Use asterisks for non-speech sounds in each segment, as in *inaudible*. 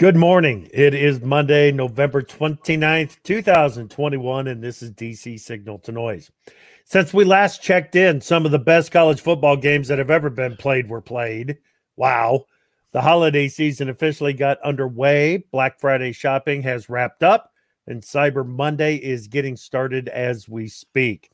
Good morning. It is Monday, November 29th, 2021, and this is DC Signal to Noise. Since we last checked in, some of the best college football games that have ever been played were played. Wow. The holiday season officially got underway. Black Friday shopping has wrapped up, and Cyber Monday is getting started as we speak.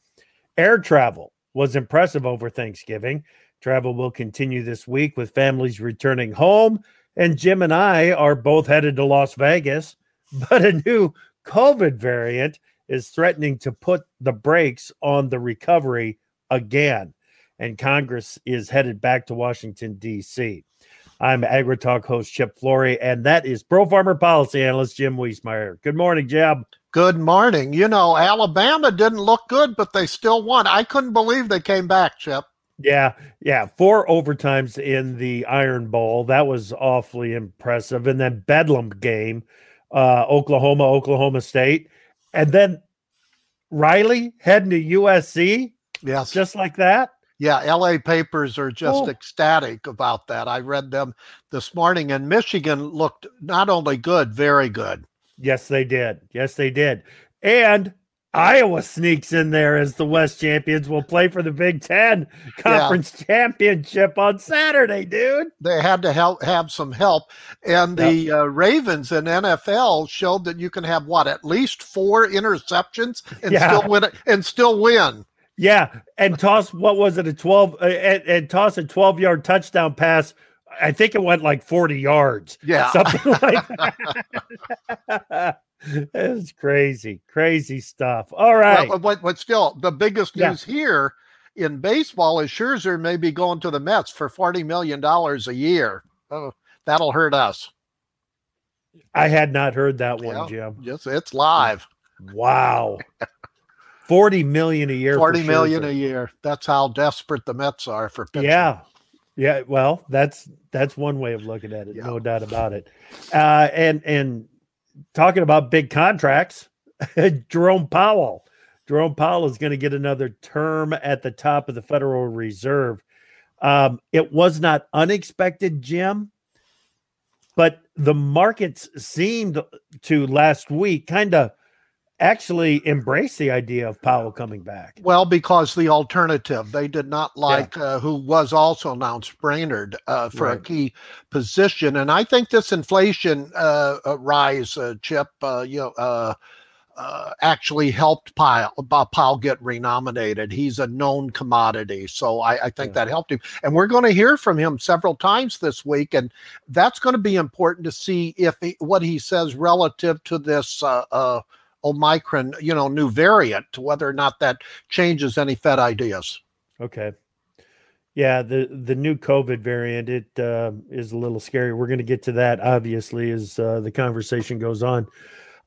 Air travel was impressive over Thanksgiving. Travel will continue this week with families returning home and Jim and I are both headed to Las Vegas, *laughs* but a new COVID variant is threatening to put the brakes on the recovery again. And Congress is headed back to Washington, D.C. I'm AgriTalk host Chip Flory, and that is Pro Farmer Policy Analyst Jim Wiesemeyer. Good morning, Jim. Good morning. You know, Alabama didn't look good, but they still won. I couldn't believe they came back, Chip. Yeah, yeah, four overtimes in the Iron Bowl. That was awfully impressive. And then Bedlam game, uh, Oklahoma, Oklahoma State, and then Riley heading to USC. Yes, just like that. Yeah, LA papers are just oh. ecstatic about that. I read them this morning, and Michigan looked not only good, very good. Yes, they did. Yes, they did. And Iowa sneaks in there as the West champions. will play for the Big Ten Conference yeah. Championship on Saturday, dude. They had to help have some help, and the yep. uh, Ravens in NFL showed that you can have what at least four interceptions and yeah. still win and still win. Yeah, and toss what was it a twelve uh, and, and toss a twelve yard touchdown pass. I think it went like forty yards. Yeah, something like *laughs* *laughs* *laughs* that. *laughs* it's crazy, crazy stuff. All right. But, but, but still, the biggest news yeah. here in baseball is Scherzer may be going to the Mets for $40 million a year. Oh, that'll hurt us. I had not heard that one, yeah, Jim. Yes, it's live. Wow. 40 million a year. Forty million a year. That's how desperate the Mets are for pitching. Yeah. Yeah, well, that's that's one way of looking at it, yeah. no doubt about it. Uh, and and talking about big contracts, *laughs* Jerome Powell. Jerome Powell is going to get another term at the top of the Federal Reserve. Um, it was not unexpected, Jim, but the markets seemed to last week kind of actually embrace the idea of Powell coming back. Well, because the alternative, they did not like yeah. uh, who was also announced Brainard uh, for right. a key position, and I think this inflation uh, uh rise, uh, Chip, uh, you know. actually helped Powell, Powell get renominated. He's a known commodity, so I, I think yeah. that helped him. And we're going to hear from him several times this week, and that's going to be important to see if he, what he says relative to this Omicron, you know, new variant, whether or not that changes any Fed ideas. Okay. Yeah, the the new COVID variant it uh, is a little scary. We're going to get to that obviously as uh, the conversation goes on.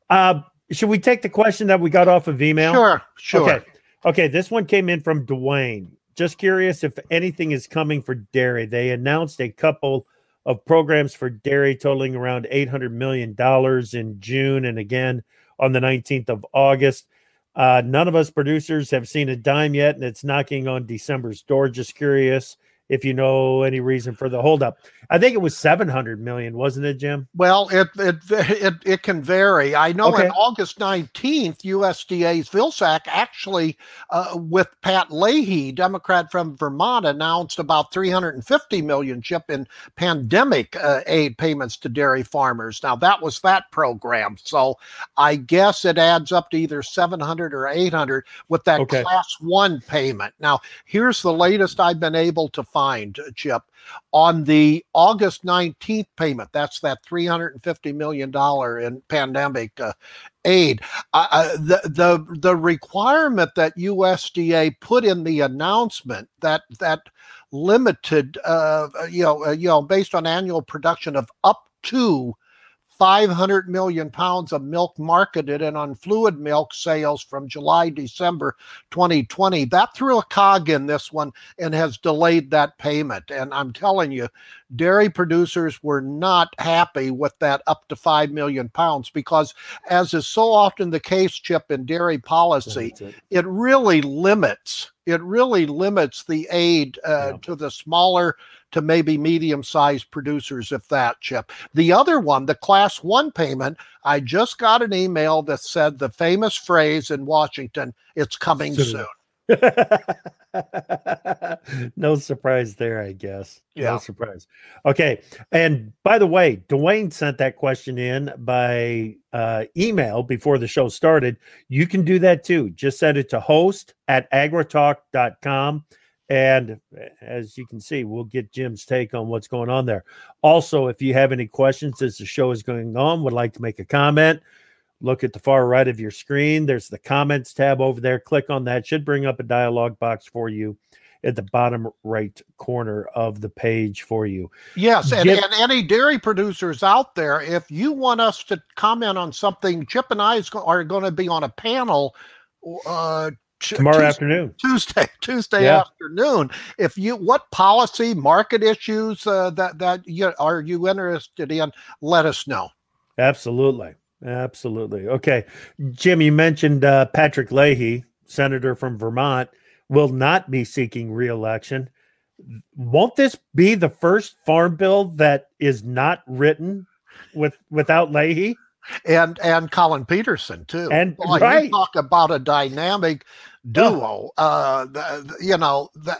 Uh, should we take the question that we got off of email? Sure, sure. Okay, okay. This one came in from Dwayne. Just curious if anything is coming for dairy. They announced a couple of programs for dairy totaling around eight hundred million dollars in June, and again on the 19th of August. Uh, none of us producers have seen a dime yet, and it's knocking on December's door. Just curious if you know any reason for the holdup. I think it was 700 million, wasn't it, Jim? Well, it it it, it can vary. I know okay. on August 19th, USDA's Vilsack actually, uh, with Pat Leahy, Democrat from Vermont, announced about 350 million chip in pandemic uh, aid payments to dairy farmers. Now that was that program, so I guess it adds up to either 700 or 800 with that okay. class one payment. Now here's the latest I've been able to find, Chip on the August 19th payment. That's that $350 million in pandemic uh, aid. Uh, uh the, the, the requirement that USDA put in the announcement that, that limited, uh, you know, uh, you know, based on annual production of up to 500 million pounds of milk marketed and on fluid milk sales from July, December 2020. That threw a cog in this one and has delayed that payment. And I'm telling you, dairy producers were not happy with that up to 5 million pounds because, as is so often the case, Chip, in dairy policy, it. it really limits it really limits the aid uh, yeah. to the smaller to maybe medium sized producers, if that chip. The other one, the class one payment, I just got an email that said the famous phrase in Washington, it's coming soon. soon. *laughs* no surprise there, I guess. Yeah. No surprise. Okay. And by the way, Dwayne sent that question in by uh, email before the show started. You can do that too. Just send it to host at agritalk.com. And as you can see, we'll get Jim's take on what's going on there. Also, if you have any questions as the show is going on, would like to make a comment, look at the far right of your screen. There's the comments tab over there. Click on that. Should bring up a dialog box for you at the bottom right corner of the page for you. Yes, and, Get, and, any dairy producers out there, if you want us to comment on something, Chip and I are going to be on a panel uh, tomorrow Tuesday, afternoon tuesday *laughs* tuesday yeah. afternoon if you what policy market issues uh, that that you are you interested in let us know absolutely absolutely okay jim you mentioned uh, patrick leahy senator from vermont will not be seeking reelection won't this be the first farm bill that is not written with without leahy and and Collin Peterson too. And Boy, right. you talk about a dynamic duo. Uh, the, you know, the,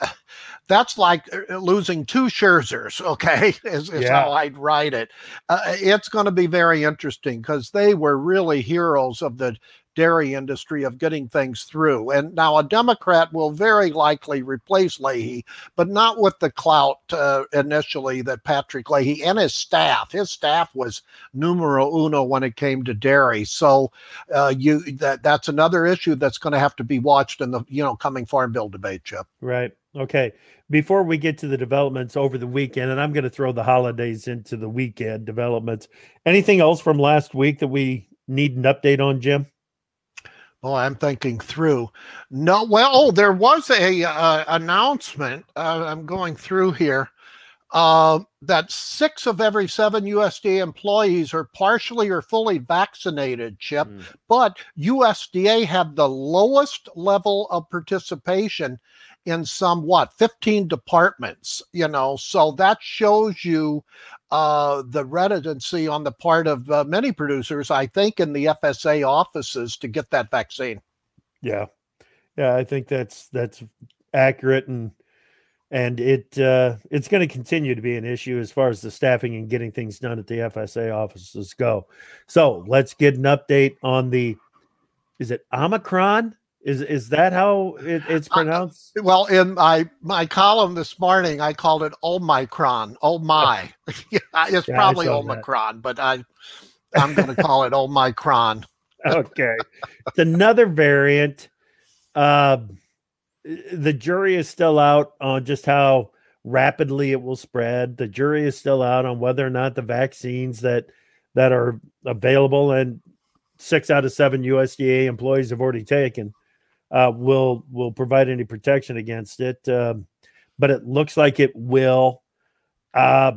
that's like uh, losing two Scherzers. *laughs* Okay, is, is yeah. how I'd write it. Uh, it's going to be very interesting because they were really heroes of the dairy industry of getting things through. And now a Democrat will very likely replace Leahy, but not with the clout uh, initially that Patrick Leahy and his staff. His staff was numero uno when it came to dairy. So uh, you that that's another issue that's going to have to be watched in the you know coming farm bill debate, Chip. Right. Okay. Before we get to the developments over the weekend, and I'm going to throw the holidays into the weekend developments. Anything else from last week that we need an update on, Jim? Oh, I'm thinking through. No, well, oh, there was a uh, announcement. Uh, I'm going through here uh, that six of every seven USDA employees are partially or fully vaccinated. Chip, mm. but USDA had the lowest level of participation in some what 15 departments. You know, so that shows you uh, the reticency on the part of uh, many producers, I think, in the FSA offices to get that vaccine. Yeah, yeah, I think that's that's accurate, and and it uh, it's going to continue to be an issue as far as the staffing and getting things done at the FSA offices go. So let's get an update on the. Is it Omicron? Is is that how it, it's pronounced? Uh, well, in my my column this morning, I called it Omicron. Oh my, *laughs* it's yeah, probably Omicron, that. but I I'm going to call it Omicron. *laughs* okay, it's another variant. Uh, the jury is still out on just how rapidly it will spread. The jury is still out on whether or not the vaccines that that are available and six out of seven USDA employees have already taken uh, will will provide any protection against it. Um, but it looks like it will. Uh,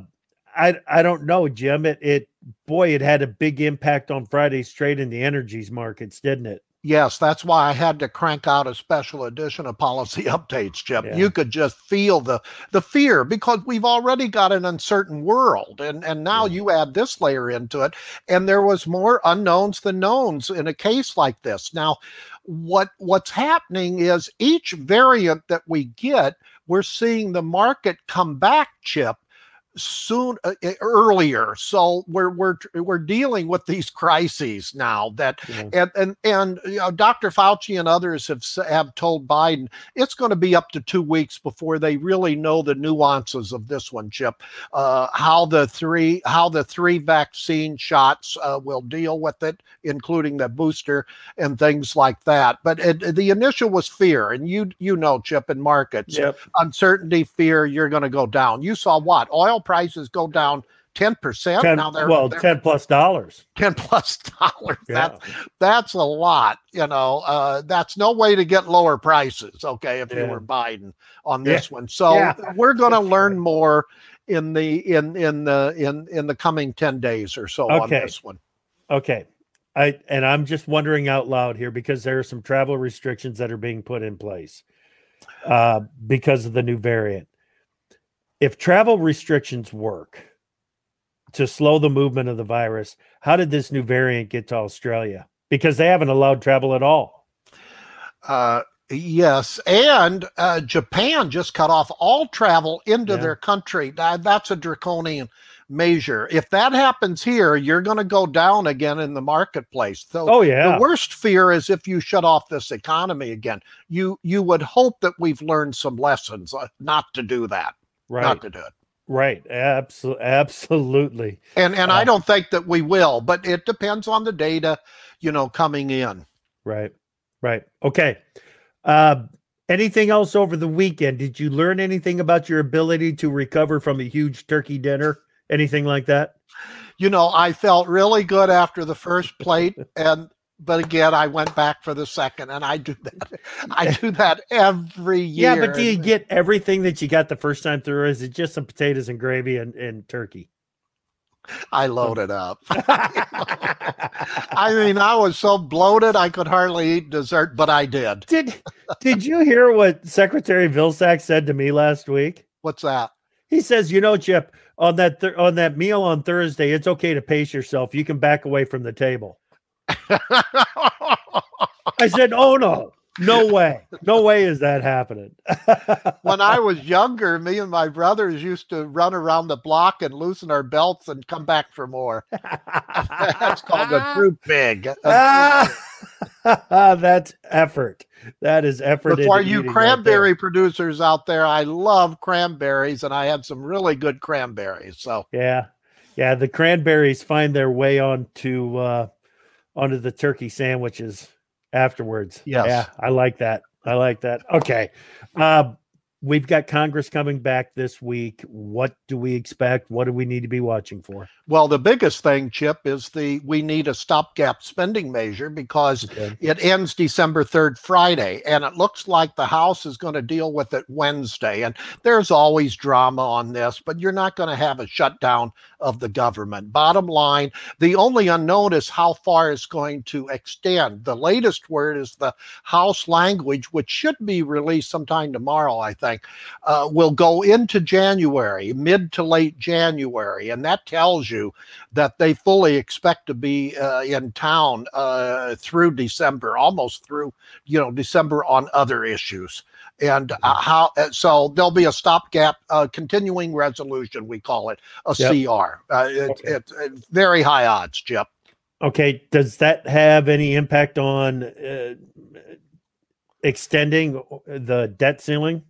I I don't know, Jim. It it boy, it had a big impact on Friday's trade in the energies markets, didn't it? Yes, that's why I had to crank out a special edition of policy *laughs* updates, Chip. Yeah. You could just feel the the fear because we've already got an uncertain world, and and now yeah. you add this layer into it, and there was more unknowns than knowns in a case like this. Now, what what's happening is each variant that we get, we're seeing the market come back, Chip, soon uh, earlier so we're we're we're dealing with these crises now that yeah. and and and you know Dr. Fauci and others have have told Biden it's going to be up to 2 weeks before they really know the nuances of this one chip uh, how the three how the three vaccine shots uh, will deal with it including the booster and things like that but it, the initial was fear and you you know chip in markets yep. uncertainty fear you're going to go down you saw what oil prices go down 10%. 10, now they're well, they're, 10 plus dollars. 10 plus *laughs* dollars. Yeah. That, that's a lot. You know, uh, that's no way to get lower prices. Okay. If yeah. you were Biden on this yeah. one. So we're going to learn more in the, in, in the, in, in the coming 10 days or so okay. on this one. Okay. I, and I'm just wondering out loud here because there are some travel restrictions that are being put in place. uh, because of the new variant. If travel restrictions work to slow the movement of the virus, how did this new variant get to Australia? Because they haven't allowed travel at all. Uh, yes, and uh, Japan just cut off all travel into yeah. their country. that's a draconian measure. If that happens here, you're going to go down again in the marketplace. So, oh yeah, the worst fear is if you shut off this economy again. You you would hope that we've learned some lessons uh, not to do that. Right. Not to do it. Right. Absolutely. Absolutely. And and uh, I don't think that we will, but it depends on the data, you know, coming in. Right. Right. Okay. Uh, anything else over the weekend? Did you learn anything about your ability to recover from a huge turkey dinner? Anything like that? You know, I felt really good after the first plate, and but again, I went back for the second, and I do that. I do that every year. Yeah, but do you get everything that you got the first time through? is it just some potatoes and gravy and, and turkey? I loaded up. *laughs* I mean, I was so bloated I could hardly eat dessert, but I did. Did Did you hear what Secretary Vilsack said to me last week? What's that? He says, "You know, Chip, on that th- on that meal on Thursday, it's okay to pace yourself. You can back away from the table." I said, "Oh no." No way. No way is that happening. *laughs* when I was younger, me and my brothers used to run around the block and loosen our belts and come back for more. *laughs* That's called a true pig. *laughs* That's effort. That is effort. For you cranberry producers out there, I love cranberries and I had some really good cranberries. So yeah. Yeah, the cranberries find their way onto uh onto the turkey sandwiches afterwards. Yes. Yeah, I like that. I like that. Okay. Uh, we've got Congress coming back this week. What do we expect? What do we need to be watching for? Well, the biggest thing, Chip, is the we need a stopgap spending measure because okay. it ends December 3rd, Friday, and it looks like the House is going to deal with it Wednesday. And there's always drama on this, but you're not going to have a shutdown of the government. Bottom line, the only unknown is how far it's going to extend. The latest word is the House language, which should be released sometime tomorrow, I think, uh, will go into January, mid to late January. And that tells you that they fully expect to be uh, in town uh, through December, almost through you know December on other issues. And uh, mm-hmm. how uh, so there'll be a stopgap uh, continuing resolution, we call it a yep. CR. Uh, it, okay. It's it, very high odds, Chip. Okay, does that have any impact on extending the debt ceiling?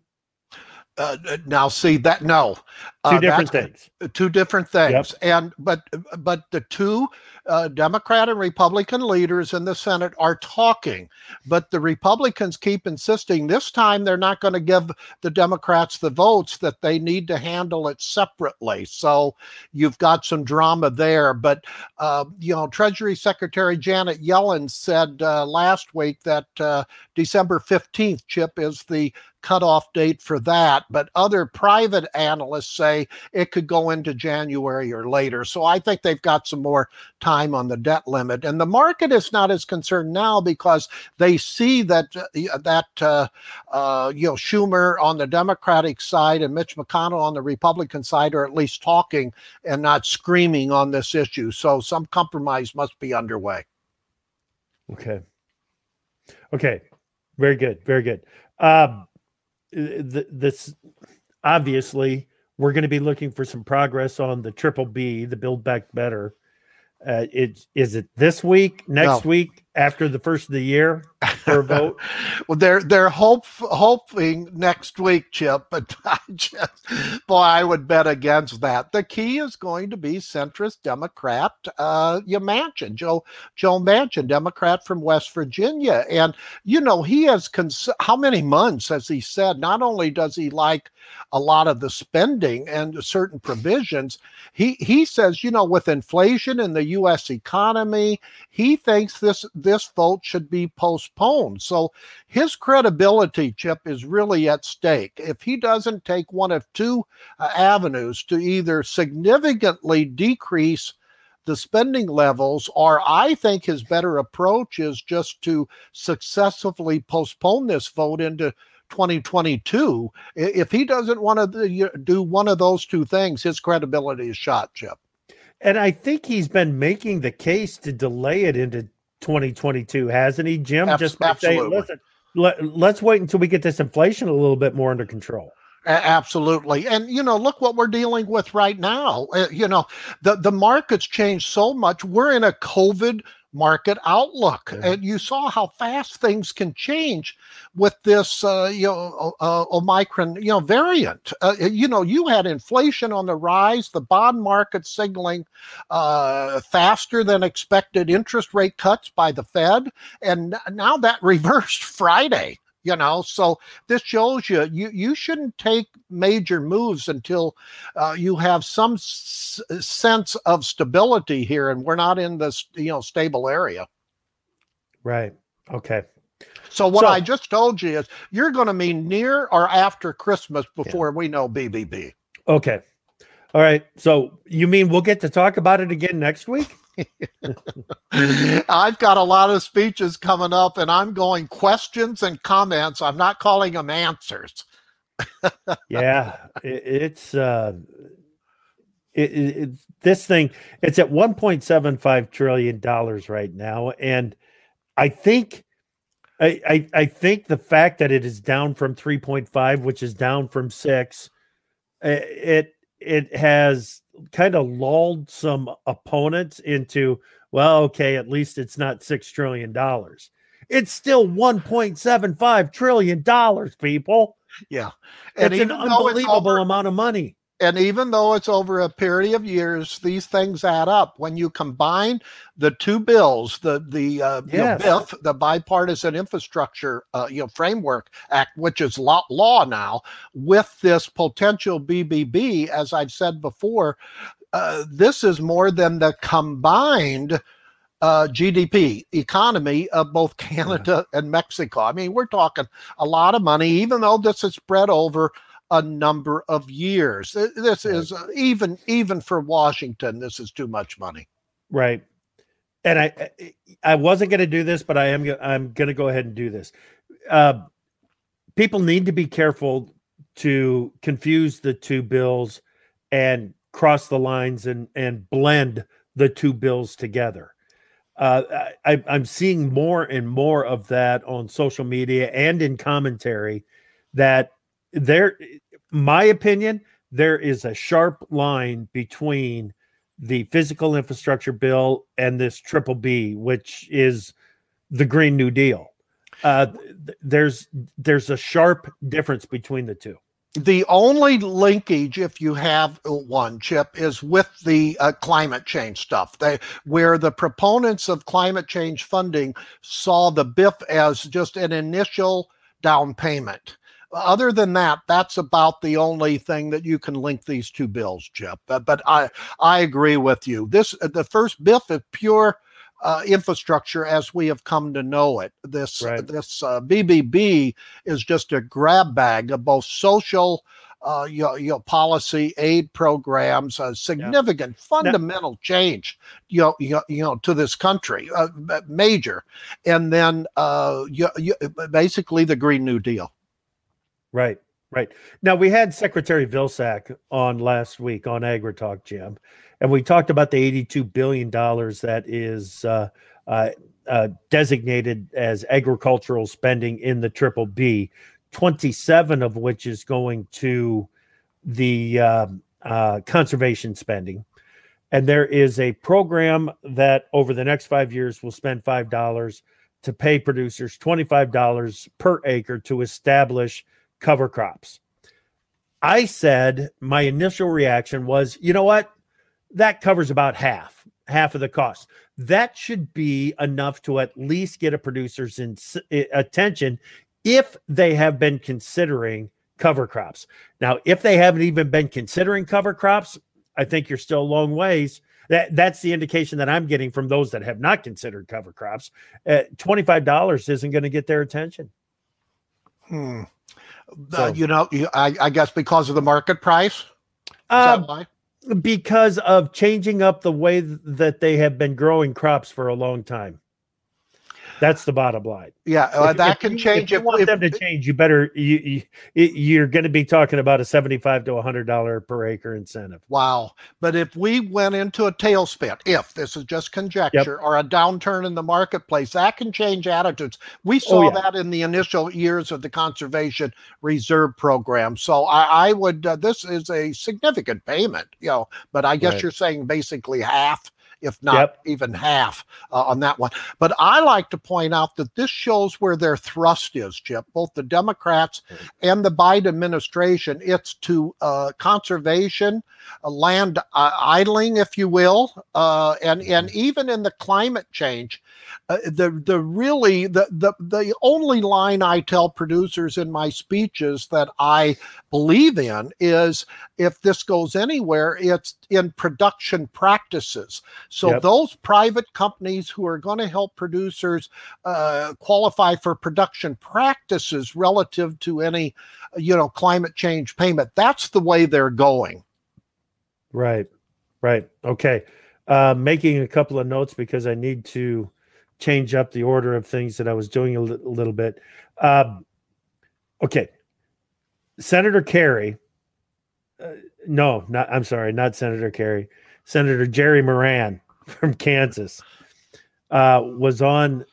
Uh, now see that no. Two uh, different things. two different things. Yep. and but but the two uh, democrat and republican leaders in the senate are talking but the republicans keep insisting this time they're not going to give the democrats the votes that they need to handle it separately. So you've got some drama there but uh, you know treasury secretary janet yellen said uh, last week that uh, december 15th chip is the cutoff date for that. But other private analysts say it could go into January or later. So I think they've got some more time on the debt limit. And the market is not as concerned now because they see that uh, that uh, uh, you know Schumer on the Democratic side and Mitch McConnell on the Republican side are at least talking and not screaming on this issue. So some compromise must be underway. Okay. Okay. Very good. Very good. Um, this obviously we're going to be looking for some progress on the triple B, the Build Back Better. Uh, it is it this week, next no. week, after the first of the year for a *laughs* vote? well, they're they're hope, hoping next week, Chip. *laughs* But I just, boy, I would bet against that. The key is going to be centrist Democrat. Uh, you Manchin, Joe Joe Manchin, Democrat from West Virginia, and you know he has cons- how many months has he said? Not only does he like a lot of the spending and certain provisions, he he says you know with inflation in the U.S. economy, he thinks this this vote should be postponed. So his credibility, Chip, is really at stake. If he doesn't take one of two uh, avenues to either significantly decrease the spending levels, or I think his better approach is just to successfully postpone this vote into 2022. If he doesn't want to do one of those two things, his credibility is shot, Chip. And I think he's been making the case to delay it into 2022, hasn't he, Jim? Just by saying, listen, let, us wait until we get this inflation a little bit more under control. Absolutely. And, you know, look what we're dealing with right now. Uh, you know, the, the market's changed so much. We're in a COVID market outlook. Mm-hmm. And you saw how fast things can change with this, uh, you know, uh, Omicron, you know, variant. Uh, you know, you had inflation on the rise, the bond market signaling uh, faster than expected interest rate cuts by the Fed, and now that *laughs* reversed Friday you know so this shows you you you shouldn't take major moves until uh, you have some s- sense of stability here and we're not in this you know stable area. Right. Okay. So what so, i just told you is you're going to be near or after christmas before yeah. we know bbb okay all right so you mean we'll get to talk about it again next week *laughs* I've got a lot of speeches coming up, and I'm going questions and comments. I'm not calling them answers. *laughs* yeah, it, it's uh, it, it, this thing. It's at 1.75 trillion dollars right now, and I think. I, I, I think the fact that it is down from 3.5, which is down from six, it it has kind of lulled some opponents into, well, okay, at least it's not six trillion dollars. It's still 1.75 trillion dollars, people. Yeah. And it's an unbelievable it's over, amount of money and even though it's over a period of years, these things add up. When you combine the two bills, the the uh, yes. you know, BIF, the Bipartisan Infrastructure uh, you know Framework Act, which is law, law now, with this potential BBB, as I've said before, uh, this is more than the combined. Uh, GDP economy of both Canada yeah. and Mexico. I mean, we're talking a lot of money, even though this is spread over a number of years. This is uh, even even for Washington. This is too much money. Right. And I I wasn't going to do this, but I am I'm going to go ahead and do this. Uh, people need to be careful to confuse the two bills and cross the lines and and blend the two bills together. Uh, I, I'm seeing more and more of that on social media and in commentary that there my opinion there is a sharp line between the physical infrastructure bill and this triple b which is the green new deal. Uh, there's there's a sharp difference between the two. The only linkage if you have one chip is with the uh, climate change stuff. They where the proponents of climate change funding saw the bif as just an initial down payment other than that, that's about the only thing that you can link these two bills, Chip. But, but I I agree with you. This uh, the first BIF is pure uh, infrastructure as we have come to know it. This right. this uh, BBB is just a grab bag of both social. Uh, you, you know, policy aid programs, a significant yeah. fundamental now, change, you know, you, you know, to this country, uh, major, and then uh, you, you, basically the Green New Deal. Right, right. Now we had Secretary Vilsack on last week on AgriTalk, Jim, and we talked about the eighty-two billion dollars that is uh, uh, uh, designated as agricultural spending in the triple B. Twenty-seven of which is going to the um, uh, conservation spending. And there is a program that over the next five years will spend five dollars to pay producers $25 per acre to establish cover crops. I said my initial reaction was, you know what? That covers about half, half of the cost. That should be enough to at least get a producer's in, attention if they have been considering cover crops. Now, if they haven't even been considering cover crops, I think you're still a long ways. That that's the indication that I'm getting from those that have not considered cover crops. Uh, Twenty five dollars isn't going to get their attention. Hmm. So, uh, you know, I, I, guess because of the market price. Uh, because of changing up the way that they have been growing crops for a long time. That's the bottom line. Yeah, uh, if, that if can change. If you want if, them to change, you better you, you you're going to be talking about a seventy-five to hundred dollar per acre incentive. Wow! But if we went into a tailspin, if this is just conjecture yep. or a downturn in the marketplace, that can change attitudes. We oh, saw oh, yeah. that in the initial years of the conservation reserve program. So I, I would. Uh, this is a significant payment, you know. But I guess right. you're saying basically half if not yep. even half uh, on that one. But I like to point out that this shows where their thrust is, Chip, both the Democrats mm-hmm. and the Biden administration. It's to uh, conservation, uh, land uh, idling, if you will, uh, and and mm-hmm. even in the climate change, uh, the the really the, the the only line I tell producers in my speeches that I believe in is if this goes anywhere, it's in production practices. So yep. those private companies who are going to help producers uh, qualify for production practices relative to any, you know, climate change payment, that's the way they're going. Right, right. Okay. Uh, making a couple of notes because I need to change up the order of things that I was doing a, li- a little bit. Um, okay. Senator Kerry, uh, no, not, I'm sorry, not Senator Kerry, Senator Jerry Moran *laughs* from Kansas uh, was on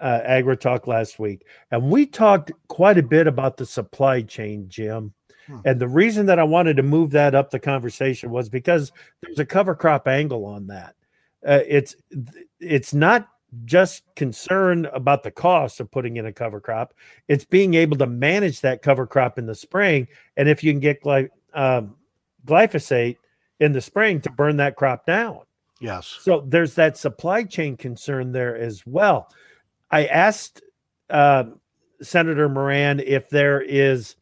uh, AgriTalk last week, and we talked quite a bit about the supply chain, Jim. Hmm. And the reason that I wanted to move that up the conversation was because there's a cover crop angle on that. Uh, it's it's not just concern about the cost of putting in a cover crop; it's being able to manage that cover crop in the spring, and if you can get gly- um, glyphosate in the spring to burn that crop down. Yes. So there's that supply chain concern there as well. I asked uh, Senator Moran if there is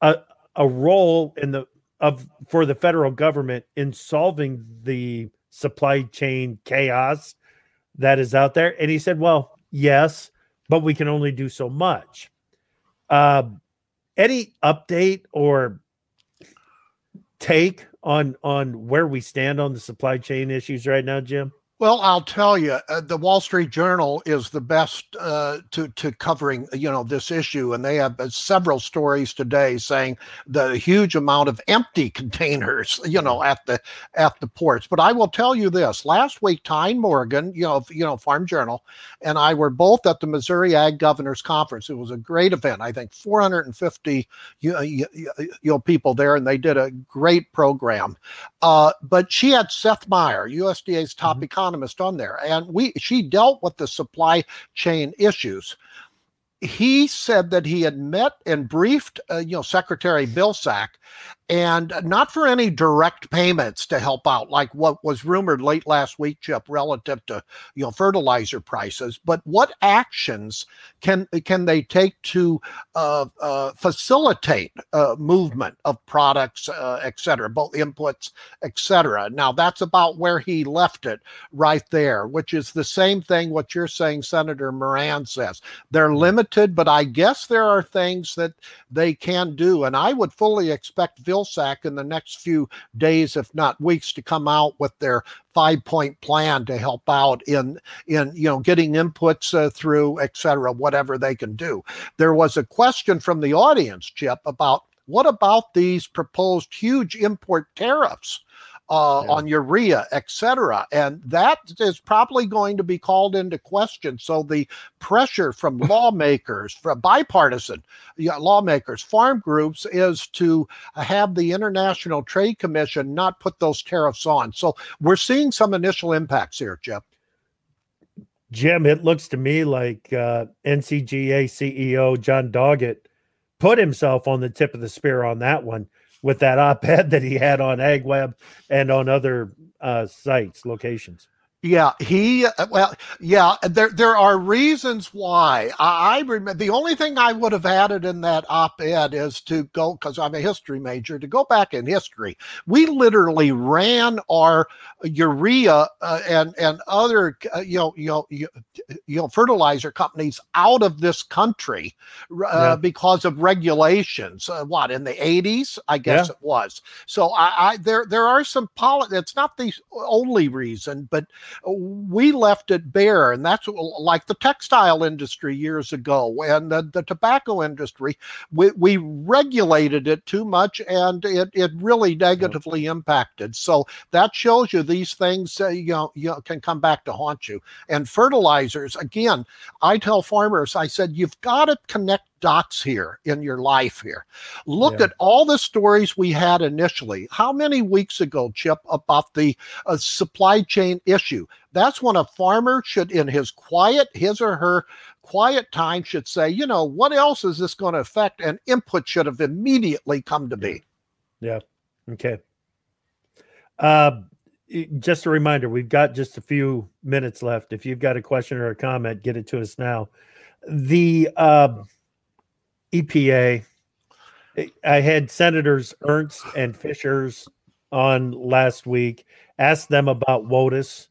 a a role in the of for the federal government in solving the supply chain chaos that is out there, and he said, "Well, yes, but we can only do so much." Uh, any update or take on on where we stand on the supply chain issues right now, Jim? Well, I'll tell you, uh, the Wall Street Journal is the best uh, to to covering you know this issue, and they have uh, several stories today saying the huge amount of empty *laughs* containers, you know, at the at the ports. But I will tell you this: last week, Tyne Morgan, you know, you know, Farm Journal, and I were both at the Missouri Ag Governors Conference. It was a great event. I think 450 you, you, you know people there, and they did a great program. Uh, but she had Seth Meyer, USDA's top mm-hmm. economist on there, and we she dealt with the supply chain issues he said that he had met and briefed, uh, you know, Secretary Vilsack, and not for any direct payments to help out, like what was rumored late last week, Chip, relative to you know fertilizer prices. But what actions can can they take to uh, uh, facilitate uh, movement of products, uh, et cetera, both inputs, et cetera? Now that's about where he left it, right there, which is the same thing what you're saying, Senator Moran says. They're limited limited, but I guess there are things that they can do. And I would fully expect Vilsack in the next few days, if not weeks, to come out with their five point plan to help out in in you know getting inputs uh, through et cetera whatever they can do. There was a question from the audience chip about what about these proposed huge import tariffs uh, yeah. on urea, etc. And that is probably going to be called into question. So the pressure from *laughs* lawmakers, from bipartisan lawmakers, farm groups, is to have the International Trade Commission not put those tariffs on. So we're seeing some initial impacts here, Jeff. Jim, it looks to me like uh, NCGA CEO Jon Doggett put himself on the tip of the spear on that one with that op-ed that he had on AgWeb and on other uh, sites, locations. Yeah, he uh, well, yeah. There there are reasons why. I, I remember the only thing I would have added in that op-ed is to go because I'm a history major to go back in history. We literally ran our urea uh, and and other uh, you know you know you, you, know fertilizer companies out of this country uh, yeah. because of regulations. Uh, what in the 80s? I guess yeah. it was. So I, I there there are some poli- It's not the only reason, but we left it bare. And that's like the textile industry years ago and the, the tobacco industry. We, we regulated it too much and it, it really negatively impacted. So that shows you these things uh, you, know, you know, can come back to haunt you. And fertilizers, again, I tell farmers, I said, you've got to connect dots here in your life here. Look yeah. at all the stories we had initially. How many weeks ago, Chip, about the uh, supply chain issue? That's when a farmer should, in his quiet, his or her quiet time, should say, you know, what else is this going to affect? And input should have immediately come to me. Yeah. Okay. Uh, just a reminder, we've got just a few minutes left. If you've got a question or a comment, get it to us now. The uh, EPA. I had Senators Ernst and Fischers on last week, asked them about WOTUS,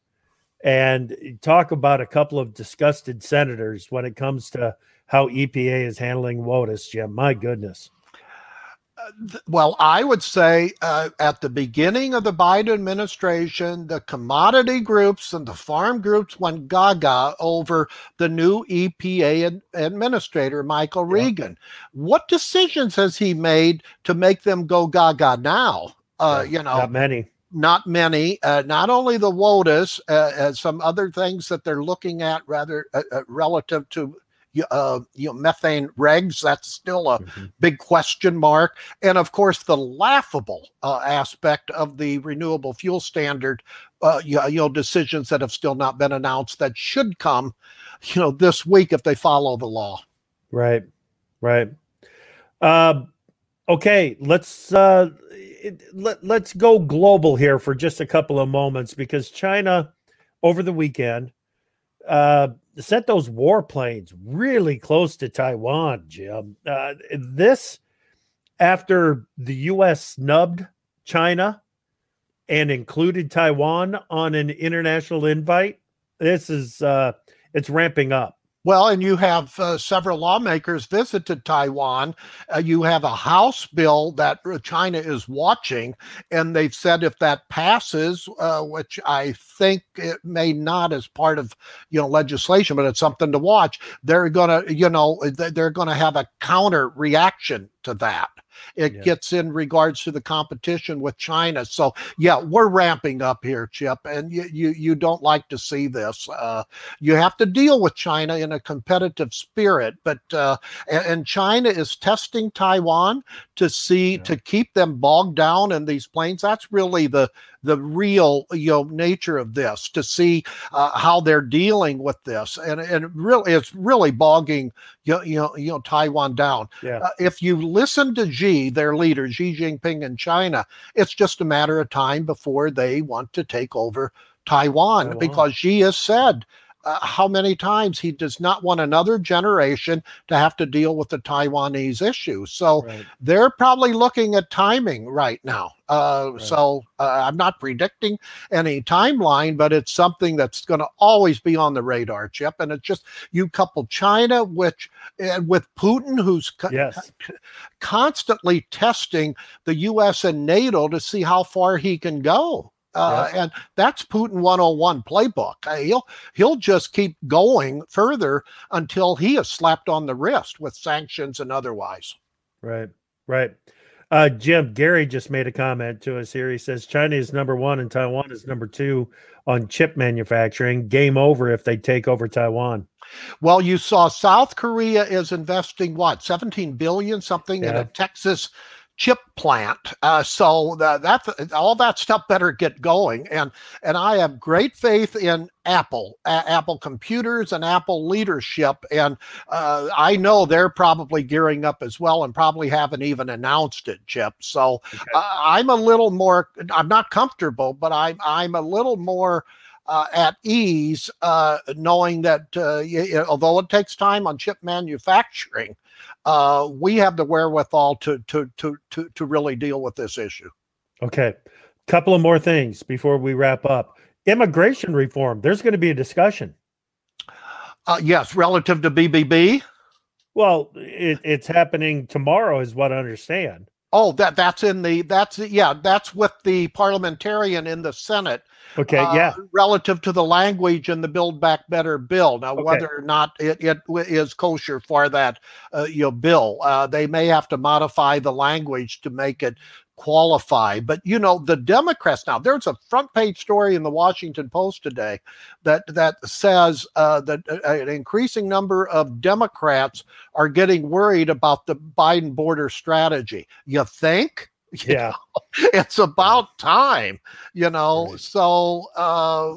and talk about a couple of disgusted senators when it comes to how EPA is handling WOTUS, Jim. My goodness well, I would say uh, at the beginning of the Biden administration, the commodity groups and the farm groups went gaga over the new EPA ad- administrator, Michael yeah. Regan. What decisions has he made to make them go gaga now? Uh, you know, not many. Not many. Uh, not only the WOTUS, uh, some other things that they're looking at rather uh, uh, relative to uh, you know, methane regs. That's still a mm-hmm. big question mark. And of course, the laughable uh, aspect of the renewable fuel standard, uh, you, you, know, decisions that have still not been announced that should come, you know, this week if they follow the law. Right, right. Uh, okay, let's uh, it, let, let's go global here for just a couple of moments because China over the weekend uh, sent those warplanes really close to Taiwan, Jim. Uh, this after the U.S. snubbed China and included Taiwan on an international invite. This is uh, it's ramping up. Well, and you have uh, several lawmakers visited Taiwan. Uh, you have a House bill that uh, China is watching, and they've said if that passes, uh, which I think it may not as part of you know legislation, but it's something to watch. They're gonna, you know, they're gonna have a counter reaction to that it yeah. gets in regards to the competition with China. So yeah, we're ramping up here, Chip, and you you, you don't like to see this. Uh, you have to deal with China in a competitive spirit, but uh, and, and, China is testing Taiwan to see yeah. to keep them bogged down in these planes. That's really the the real you know nature of this to see uh, how they're dealing with this and and really it's really bogging you, you know you know Taiwan down yeah. Uh, if you listen to Xi their leader Xi Jinping in China it's just a matter of time before they want to take over Taiwan, Taiwan. because Xi has said uh, how many times he does not want another generation to have to deal with the Taiwanese issue. So right. they're probably looking at timing right now. Uh, right. So uh, I'm not predicting any timeline, but it's something that's going to always be on the radar, Chip. And it's just you couple China, which and with Putin, who's co- yes. constantly testing the U.S. and NATO to see how far he can go. Uh, yeah. And that's Putin 101 playbook. Uh, he'll he'll just keep going further until he is slapped on the wrist with sanctions and otherwise. Right, right. Uh, Jim Gary just made a comment to us here. He says China is number one and Taiwan is number two on chip manufacturing. Game over if they take over Taiwan. Well, you saw South Korea is investing what 17 billion something yeah. in a Texas chip plant. Uh, so that, that all that stuff better get going. And and I have great faith in Apple, Apple computers, and Apple leadership. And uh, I know they're probably gearing up as well, and probably haven't even announced it, Chip. So okay. uh, I'm a little more. I'm not comfortable, but I'm I'm a little more. Uh, at ease, uh, knowing that uh, although it takes time on chip manufacturing, uh, we have the wherewithal to, to to to to really deal with this issue. Okay, couple of more things before we wrap up. Immigration reform. There's going to be a discussion. Uh, yes, relative to BBB. Well, it, it's happening tomorrow, is what I understand. Oh, that that's in the that's yeah that's with the parliamentarian in the Senate. Okay, uh, yeah. Relative to the language in the Build Back Better bill. Now, okay. whether or not it, it is kosher for that uh, you know bill, uh, they may have to modify the language to make it qualify. But you know, the Democrats now. There's a front page story in the Washington Post today that that says uh, that uh, an increasing number of Democrats are getting worried about the Biden border strategy. You think? *laughs* You yeah know, it's about time you know right. so uh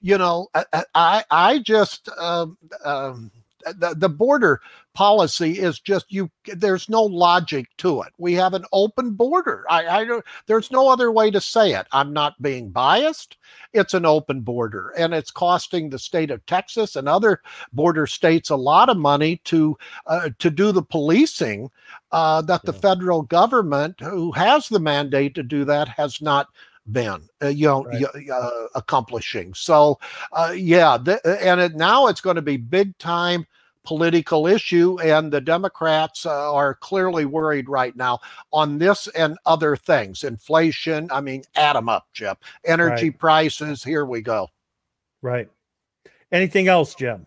you know i i, I just um, um the, the border policy is just you there's no logic to it. We have an open border. I i don't there's no other way to say it. I'm not being biased. It's an open border and it's costing the state of texas and other border states a lot of money to uh, to do the policing uh, that the federal government who has the mandate to do that has not been uh, you know right. uh, accomplishing. So uh, yeah th- and it, now it's going to be big time political issue, and the Democrats uh, are clearly worried right now on this and other things. Inflation, I mean, add them up, Jim. Energy right. prices, here we go. Right. Anything else, Jim?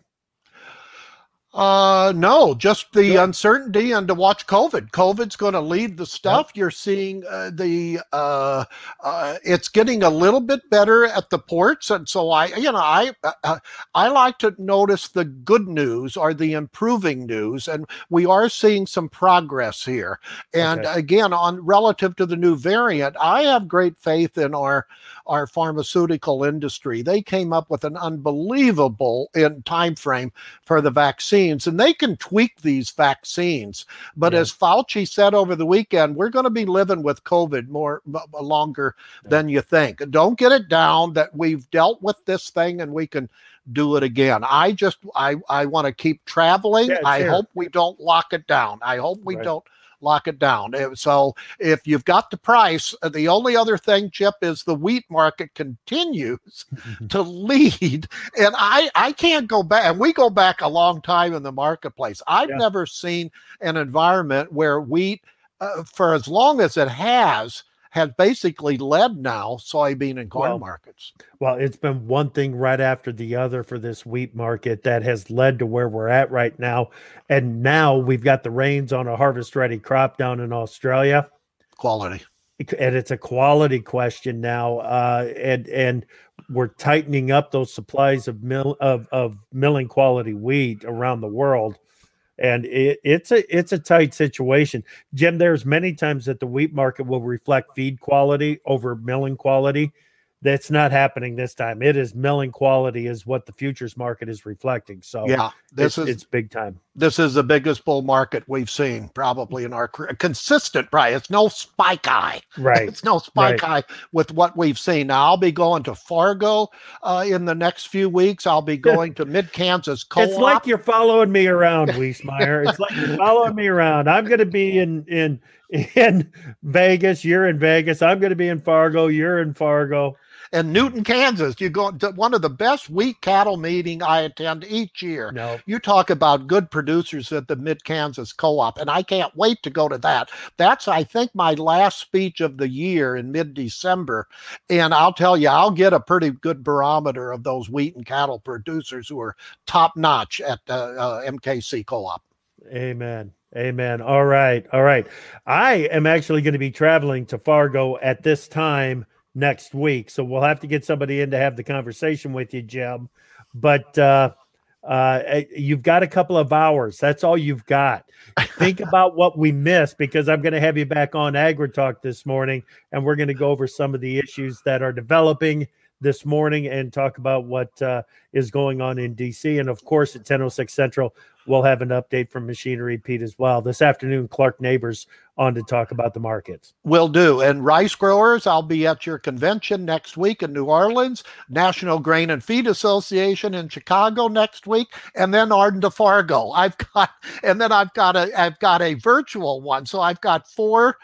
Uh, no, just the yeah. uncertainty and to watch COVID. COVID's going to lead the stuff. You're seeing uh, the uh, uh, it's getting a little bit better at the ports, and so I, you know, I uh, I like to notice the good news or the improving news, and we are seeing some progress here. And okay. again, on relative to the new variant, I have great faith in our our pharmaceutical industry. They came up with an unbelievable in time frame for the vaccines, and they can tweak these vaccines. But yeah. as Fauci said over the weekend, we're going to be living with COVID more longer yeah. than you think. Don't get it down that we've dealt with this thing and we can do it again. I just I I want to keep traveling. Yeah, I hope we don't lock it down. I hope we right. don't lock it down. So if you've got the price, uh, the only other thing, Chip, is the wheat market continues *laughs* to lead. And I, I can't go back, and we go back a long time in the marketplace. I've yeah. never seen an environment where wheat, uh, for as long as it has, has basically led now soybean and corn well, markets. Well, it's been one thing right after the other for this wheat market that has led to where we're at right now. And now we've got the rains on a harvest ready crop down in Australia. Quality. And it's a quality question now. Uh, and and we're tightening up those supplies of mill of, of milling quality wheat around the world and it, it's a it's a tight situation. Jim, there's many times that the wheat market will reflect feed quality over milling quality. That's not happening this time. It is milling quality is what the futures market is reflecting. So yeah, this it's, is it's big time. This is the biggest bull market we've seen probably in our career. consistent price. It's no spike high. Right. *laughs* It's no spike right. high with what we've seen. Now I'll be going to Fargo uh, in the next few weeks. I'll be *laughs* going to Mid Kansas Co-op. It's like you're following me around, Wiesemeyer. it's like you're following me around. I'm going to be *laughs* in in in Vegas. You're in Vegas. I'm going to be in Fargo. You're in Fargo in Newton, Kansas. You go to one of the best wheat cattle meeting I attend each year. No. You talk about good producers at the Mid Kansas Co-op, and I can't wait to go to that. That's I think my last speech of the year in mid December, and I'll tell you, I'll get a pretty good barometer of those wheat and cattle producers who are top notch at uh, uh, MKC Co-op. Amen. Amen. All right. All right. I am actually going to be traveling to Fargo at this time next week. So we'll have to get somebody in to have the conversation with you, Jim. But uh, uh, eh, you've got a couple of hours. That's all you've got. Think *laughs* about what we missed because I'm going to have you back on AgriTalk this morning, and we're going to go over some of the issues that are developing this morning and talk about what uh, is going on in DC. And of course, at 10:06 Central, we'll have an update from Machinery Pete as well. This afternoon, Clark Neighbors on to talk about the markets. Will do. And rice growers, I'll be at your convention next week in New Orleans, National Grain and Feed Association in Chicago next week, and then Arden to Fargo. I've got, and then I've got a, I've got a virtual one. So I've got four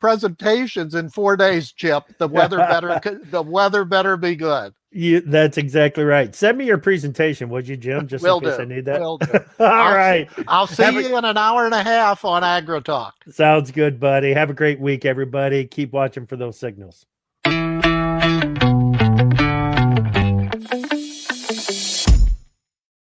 presentations in four days, Chip. The weather better, *laughs* the weather better be good. You, that's exactly right. Send me your presentation, would you, Jim? Just Will in case do. I need that. Will do. *laughs* All I'll right. See, I'll see Have you a- in an hour and a half on AgriTalk. Sounds good, buddy. Have a great week, everybody. Keep watching for those signals.